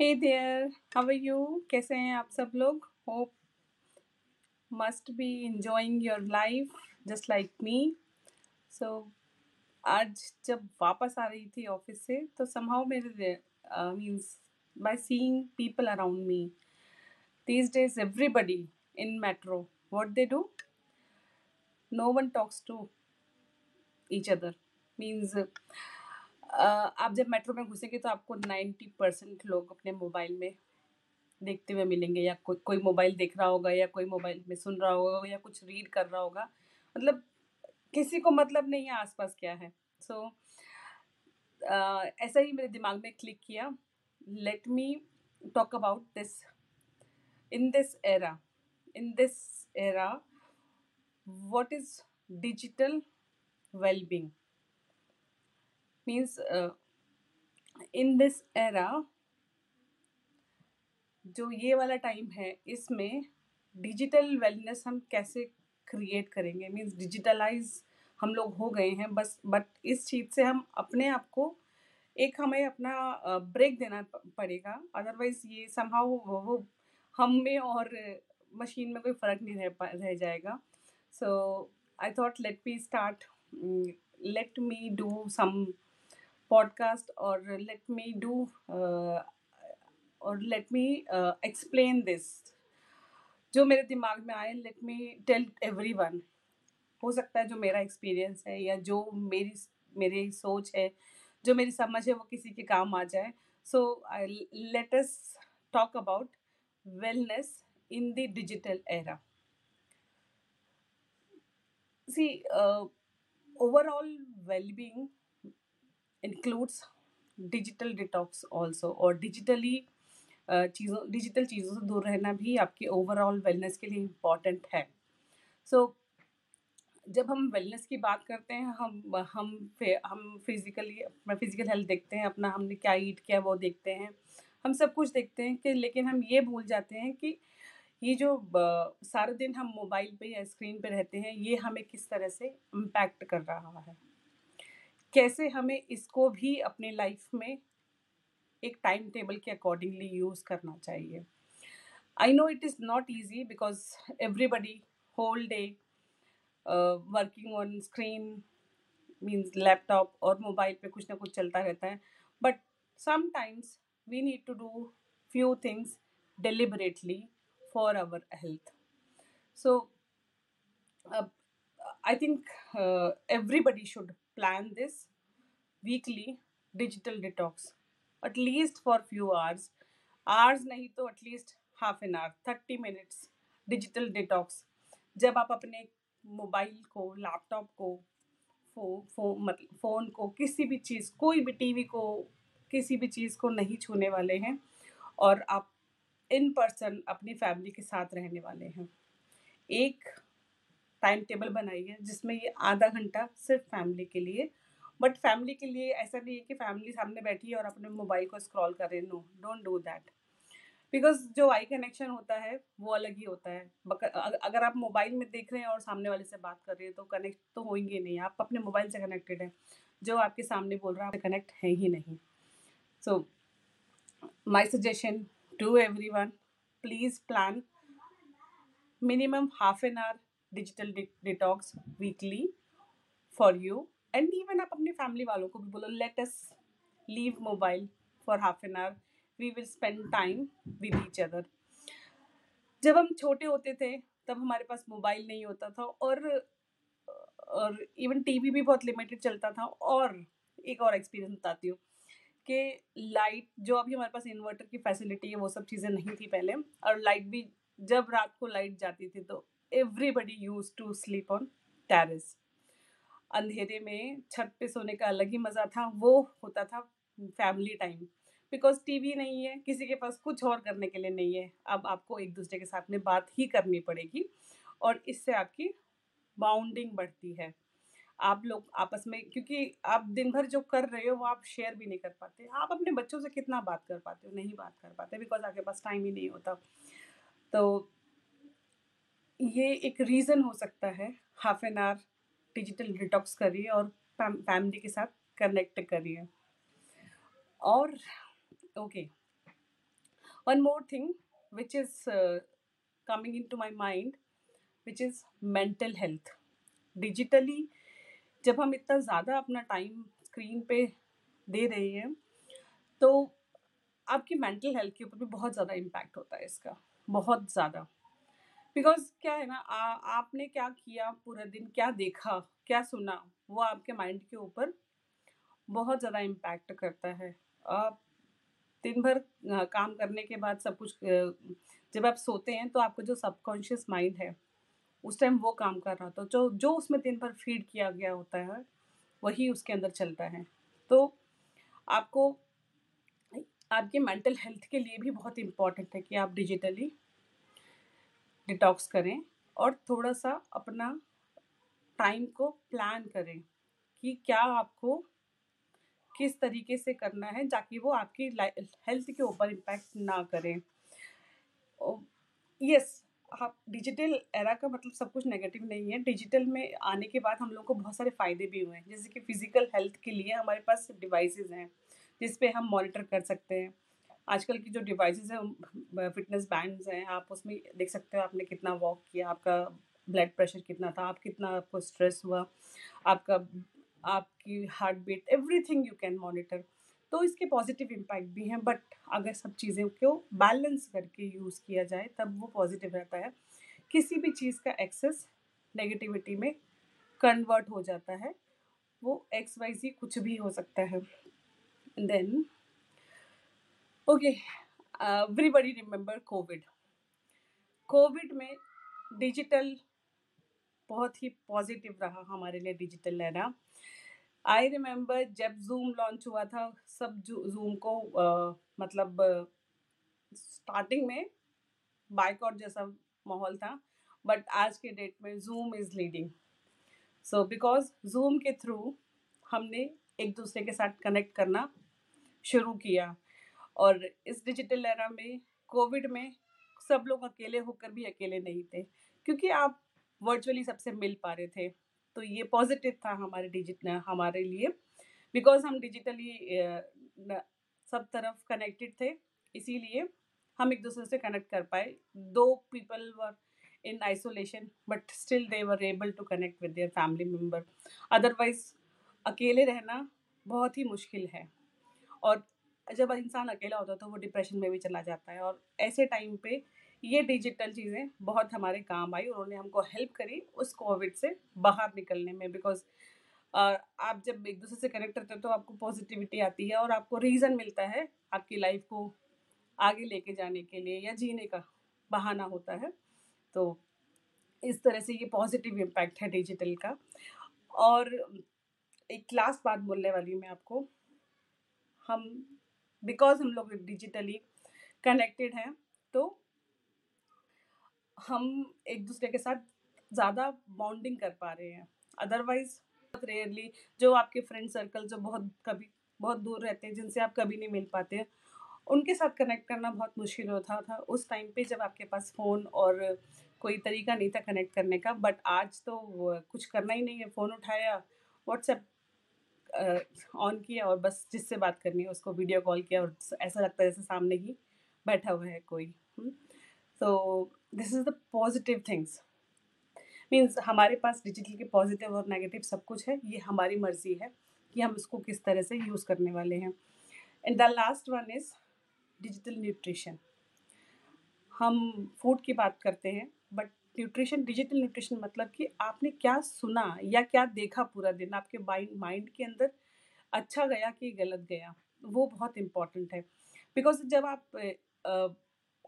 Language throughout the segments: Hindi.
Hey there how are you कैसे हैं आप सब लोग? Hope must be enjoying your life just like me so आज जब वापस आ रही थी ऑफ़िस से तो समहाउ मेरे means by seeing people around me these days everybody in metro what they do no one talks to each other uh, आप जब मेट्रो में घुसेंगे तो आपको 90 परसेंट लोग अपने मोबाइल में देखते हुए मिलेंगे या कोई कोई मोबाइल देख रहा होगा या कोई मोबाइल में सुन रहा होगा या कुछ रीड कर रहा होगा। मतलब किसी को मतलब नहीं है आसपास क्या है। सो so, ऐसा ही मेरे दिमाग में क्लिक किया। Let me talk about this in this era in this era what is digital well-being? Means uh, in this era जो ये वाला टाइम है इसमें डिजिटल वेलनेस हम कैसे क्रिएट करेंगे? मीन्स डिजिटलाइज हम लोग हो गए हैं बस बट इस चीज़ से हम अपने आप को एक हमें अपना ब्रेक देना पड़ेगा। अदरवाइज़ ये समहाउ वो हम में और मशीन में कोई फ़र्क नहीं रह पा- रह जाएगा। So I thought let me start let me do some let me do uh, or let me uh, explain this. जो मेरे दिमाग में आए लेट मी टेल एवरीवन हो सकता है जो मेरा एक्सपीरियंस है या जो मेरी मेरी सोच है जो मेरी समझ है वो किसी के काम आ जाए. So let us talk about wellness in the digital era see overall wellbeing includes digital detox also और डिजिटली चीज़ों डिजिटल चीज़ों से दूर रहना भी आपकी ओवरऑल वेलनेस के लिए इंपॉर्टेंट है। सो so, जब हम वेलनेस की बात करते हैं हम हम हम फिजिकली अपना फ़िज़िकल हेल्थ देखते हैं अपना हमने क्या ईट किया वो देखते हैं। हम सब कुछ देखते हैं कि लेकिन हम ये भूल जाते हैं कि ये जो सारा दिन हम मोबाइल पे या स्क्रीन पे रहते हैं ये हमें किस तरह से इम्पैक्ट कर रहा है। कैसे हमें इसको भी अपने लाइफ में एक टाइम टेबल के अकॉर्डिंगली यूज़ करना चाहिए। I know it is not easy because everybody whole day working on screen means laptop और मोबाइल पे कुछ ना कुछ चलता रहता है। But sometimes we need to do few things our health. So uh, i think uh, everybody should plan this weekly digital detox at least for few hours hours नहीं तो at least half an hour 30 minutes digital detox जब आप अपने मोबाइल को लैपटॉप को फो, फो, मतलब फ़ोन को किसी भी चीज़ कोई भी टीवी को किसी भी चीज़ को नहीं छूने वाले हैं और आप इन पर्सन अपनी फैमिली के साथ रहने वाले हैं एक टाइम टेबल बनाइए जिसमें ये आधा घंटा सिर्फ़ फैमिली के लिए। बट फैमिली के लिए ऐसा नहीं है कि फैमिली सामने बैठी है और अपने मोबाइल को स्क्रॉल कर रहे no don't do that because जो आई कनेक्शन होता है, वो अलग ही होता है। अगर आप मोबाइल में देख रहे हैं और सामने वाले से बात कर रहे हैं तो कनेक्ट तो होंगे नहीं। आप अपने मोबाइल से कनेक्टेड हैं। जो आपके सामने बोल रहा है कनेक्ट है ही नहीं। So my suggestion to every please plan minimum half an hour digital de- detox weekly for you and even आप अपनी फैमिली वालों को भी बोलो, let us leave mobile for half an hour. We will spend time with each other. जब हम छोटे होते थे, तब हमारे पास मोबाइल नहीं होता था और और इवन टीवी भी बहुत लिमिटेड चलता था। और एक और एक्सपीरियंस बताती हूँ कि लाइट जो अभी हमारे पास इन्वर्टर की फैसिलिटी है, वो सब चीज़ें नहीं थी पहले। और लाइट भी, जब रात को लाइट जाती थी तो everybody use to sleep on terrace अंधेरे में छत पे सोने का अलग ही मज़ा था, वो होता था फैमिली टाइम बिकॉज़ टीवी नहीं है, किसी के पास कुछ और करने के लिए नहीं है, अब आपको एक दूसरे के साथ में बात ही करनी पड़ेगी और इससे आपकी बाउंडिंग बढ़ती है। आप लोग आपस में, क्योंकि आप दिन भर जो कर रहे हो, वो आप शेयर भी नहीं कर पाते। आप अपने बच्चों से कितना बात कर पाते हो? नहीं बात कर पाते बिकॉज़ आपके पास टाइम ही नहीं होता। तो ये एक रीज़न हो सकता है half an hour digital detox करिए और फैमिली के साथ कनेक्ट करिए। और okay one more thing which is coming in to my mind which is mental health digitally जब हम इतना ज़्यादा अपना टाइम स्क्रीन पे दे रहे हैं तो आपकी मेंटल हेल्थ के ऊपर भी बहुत ज़्यादा इम्पैक्ट होता है इसका, बहुत ज़्यादा। बिकॉज़ क्या है ना आ, आपने क्या किया पूरा दिन? क्या देखा? क्या सुना? वो आपके माइंड के ऊपर बहुत ज़्यादा इम्पैक्ट करता है। आप दिन भर काम करने के बाद सब कुछ जब आप सोते हैं तो आपका जो सबकॉन्शियस माइंड है उस टाइम वो काम कर रहा था। जो जो उसमें दिन भर फ़ीड किया गया होता है वही उसके अंदर चलता है। तो आपको आपके मेंटल हेल्थ के लिए भी बहुत इंपॉर्टेंट है कि आप डिजिटली डिटॉक्स करें और थोड़ा सा अपना टाइम को प्लान करें कि क्या आपको किस तरीके से करना है ताकि वो आपकी हेल्थ के ऊपर इम्पैक्ट ना करें। यस, आप डिजिटल एरा का मतलब सब कुछ नेगेटिव नहीं है। डिजिटल में आने के बाद हम लोग को बहुत सारे फ़ायदे भी हुए हैं। जैसे कि फ़िज़िकल हेल्थ के लिए हमारे पास डिवाइसेस हैं, जिस पे हम मॉनिटर कर सकते हैं। आजकल की जो डिवाइसेस हैं फिटनेस बैंड्स हैं, आप उसमें देख सकते हो आपने कितना वॉक किया, आपका ब्लड प्रेशर कितना था, आप कितना आपको स्ट्रेस हुआ, आपका, आपकी heart beat everything you can monitor तो इसके पॉजिटिव इम्पैक्ट भी हैं बट अगर सब चीज़ों को बैलेंस करके यूज़ किया जाए, तब वो पॉजिटिव रहता है। किसी भी चीज़ का एक्सेस नेगेटिविटी में कन्वर्ट हो जाता है, वो एक्स वाई जी कुछ भी हो सकता है। Then okay everybody remember Covid Covid में डिजिटल बहुत ही पॉजिटिव रहा हमारे लिए डिजिटल लेना आई रिमेम्बर जब जूम लॉन्च हुआ था सब जूम को अ, मतलब स्टार्टिंग में बाइकआउट जैसा माहौल था बट आज के डेट में Zoom is leading so because Zoom के थ्रू हमने एक दूसरे के साथ कनेक्ट करना शुरू किया. और इस डिजिटल एरा में, कोविड में सब लोग अकेले होकर भी अकेले नहीं थे, क्योंकि आप वर्चुअली सबसे मिल पा रहे थे। तो ये पॉजिटिव था हमारे डिजिट हमारे लिए बिकॉज़ हम डिजिटली सब तरफ़ कनेक्टेड थे, इसीलिए हम एक दूसरे से कनेक्ट कर पाए। दो people were in isolation but still they were able to connect with their family member otherwise अकेले रहना बहुत ही मुश्किल है। और जब इंसान अकेला होता है तो वो डिप्रेशन में भी चला जाता है। और ऐसे टाइम पे ये डिजिटल चीज़ें बहुत हमारे काम आई, उन्होंने हमको हेल्प करी उस कोविड से बाहर निकलने में। बिकॉज़ आप जब एक दूसरे से कनेक्ट करते हो तो आपको पॉजिटिविटी आती है और आपको रीज़न मिलता है आपकी लाइफ को आगे लेके जाने के लिए या जीने का बहाना होता है। तो इस तरह से ये पॉजिटिव इम्पैक्ट है डिजिटल का। और एक लास्ट बात बोलने वाली मैं आपको। हम बिकॉज़ हम लोग डिजिटली कनेक्टेड हैं तो हम एक दूसरे के साथ ज़्यादा बॉन्डिंग कर पा रहे हैं। अदरवाइज़ बहुत रेयरली जो आपके फ्रेंड सर्कल जो बहुत कभी, बहुत दूर रहते हैं, जिनसे आप कभी नहीं मिल पाते, उनके साथ कनेक्ट करना बहुत मुश्किल होता था। उस टाइम पे जब आपके पास फ़ोन और कोई तरीका नहीं था कनेक्ट करने का बट आज तो कुछ करना ही नहीं है फ़ोन उठाया व्हाट्सएप ऑन किया और बस जिससे बात करनी है उसको वीडियो कॉल किया और ऐसा लगता है जैसे सामने ही बैठा हुआ है कोई। तो this is the positive things means हमारे पास डिजिटल के पॉजिटिव और नेगेटिव सब कुछ है, ये हमारी मर्ज़ी है कि हम इसको किस तरह से यूज़ करने वाले हैं। And the last one is digital nutrition हम फ़ूड की बात करते हैं न्यूट्रिशन, डिजिटल न्यूट्रिशन मतलब कि आपने क्या सुना या क्या देखा पूरा दिन? आपके माइंड के अंदर अच्छा गया कि गलत गया? वो बहुत इंपॉर्टेंट है। बिकॉज़ जब आप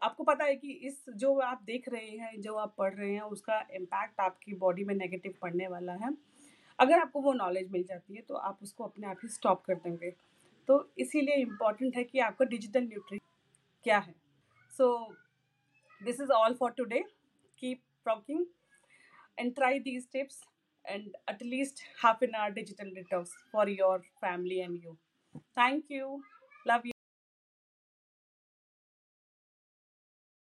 आपको पता है कि इस, जो आप देख रहे हैं, जो आप पढ़ रहे हैं, उसका इम्पैक्ट आपकी बॉडी में नेगेटिव पड़ने वाला है। अगर आपको वो नॉलेज मिल जाती है तो आप उसको अपने आप ही स्टॉप कर देंगे। तो इसीलिए इंपॉर्टेंट है कि आपका डिजिटल न्यूट्री क्या है। So this is all for today keep frogging and try these tips and at least half an hour digital detox for your family and you. Thank you. Love you.